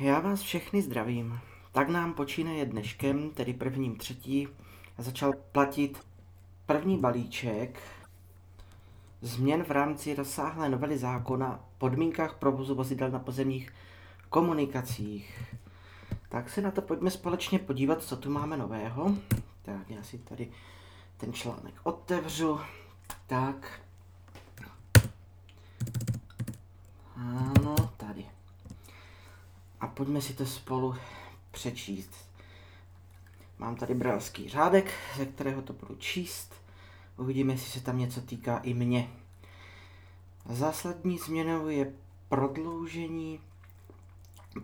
Já vás všechny zdravím. Tak nám počínaje dneškem, tedy prvním třetí, začal platit první balíček změn v rámci rozsáhlé novely zákona o podmínkách provozu vozidel na pozemních komunikacích. Tak se na to pojďme společně podívat, co tu máme nového. Tak já si tady ten článek otevřu. Tak. Ano, tady. A pojďme si to spolu přečíst. Mám tady bralský řádek, ze kterého to budu číst. Uvidíme, jestli se tam něco týká i mě. Zásadní změnou je prodloužení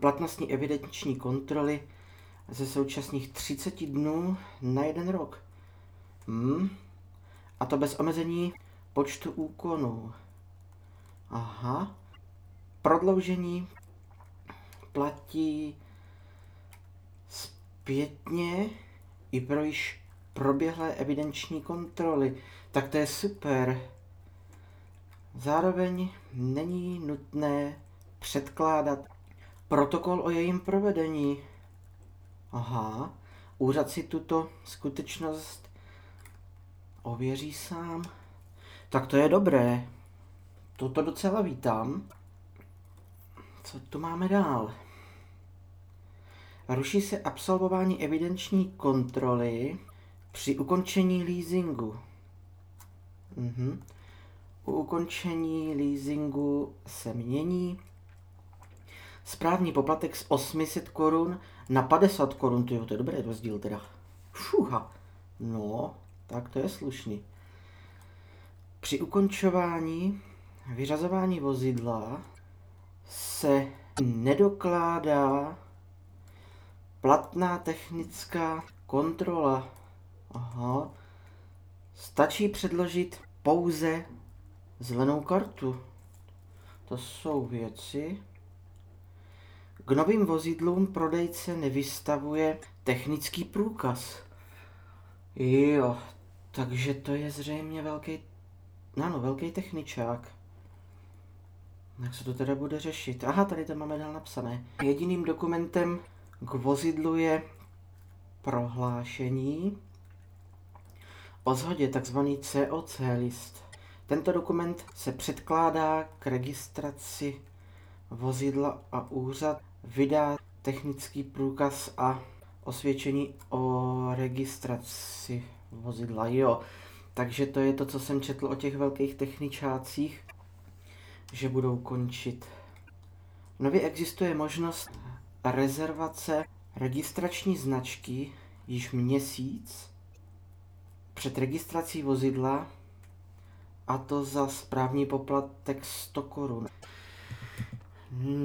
platnostní evidenční kontroly ze současných 30 dnů na jeden rok. Hmm. A to bez omezení počtu úkonů. Aha. Prodloužení platí zpětně i pro již proběhlé evidenční kontroly. Tak to je super. Zároveň není nutné předkládat protokol o jejím provedení. Aha, úřad si tuto skutečnost ověří sám. Tak to je dobré. Toto docela vítám. Co tu máme dál? Ruší se absolvování evidenční kontroly při ukončení leasingu. Mhm. U ukončení leasingu se mění správní poplatek z 800 korun na 50 korun. To je dobrý rozdíl teda. Fuha. No, tak to je slušný. Při ukončování vyřazování vozidla se nedokládá platná technická kontrola. Aha. Stačí předložit pouze zelenou kartu. To jsou věci. K novým vozidlům prodejce nevystavuje technický průkaz. Jo, takže to je zřejmě velký, ano, velký techničák. Jak se to teda bude řešit? Aha, tady to máme dál napsané. Jediným dokumentem k vozidlu je prohlášení o zhodě, takzvaný COC list. Tento dokument se předkládá k registraci vozidla a úřad vydá technický průkaz a osvědčení o registraci vozidla. Jo, takže to je to, co jsem četl o těch velkých techničácích, že budou končit. Nově existuje možnost rezervace registrační značky již měsíc před registrací vozidla a to za správní poplatek 100 korun.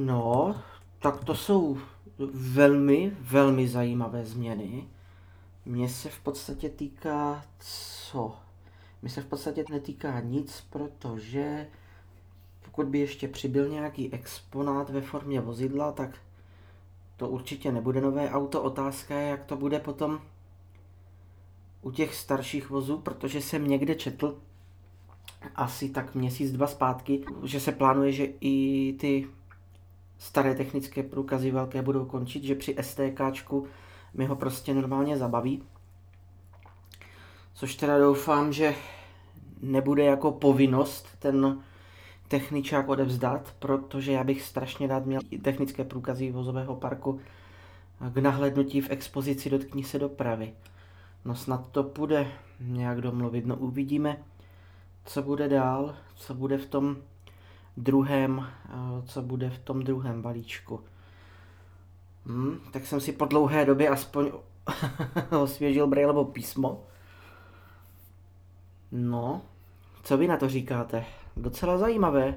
No, tak to jsou velmi, velmi zajímavé změny. Mně se v podstatě týká co? Mně se v podstatě netýká nic, protože pokud by ještě přibyl nějaký exponát ve formě vozidla, tak to určitě nebude nové auto. Otázka je, jak to bude potom u těch starších vozů, protože jsem někde četl asi tak měsíc, dva zpátky, že se plánuje, že i ty staré technické průkazy velké budou končit, že při STKčku mi ho prostě normálně zabaví. Což teda doufám, že nebude jako povinnost ten techničák odevzdat, protože já bych strašně rád měl technické průkazy vozového parku k nahlednutí v expozici Dotkni se dopravy. No snad to půjde nějak domluvit, no uvidíme, co bude dál, co bude v tom druhém, eh, co bude v tom druhém balíčku. Hmm, tak jsem si po dlouhé době aspoň osvěžil Brailleovo písmo. No, co vy na to říkáte? Docela zajímavé.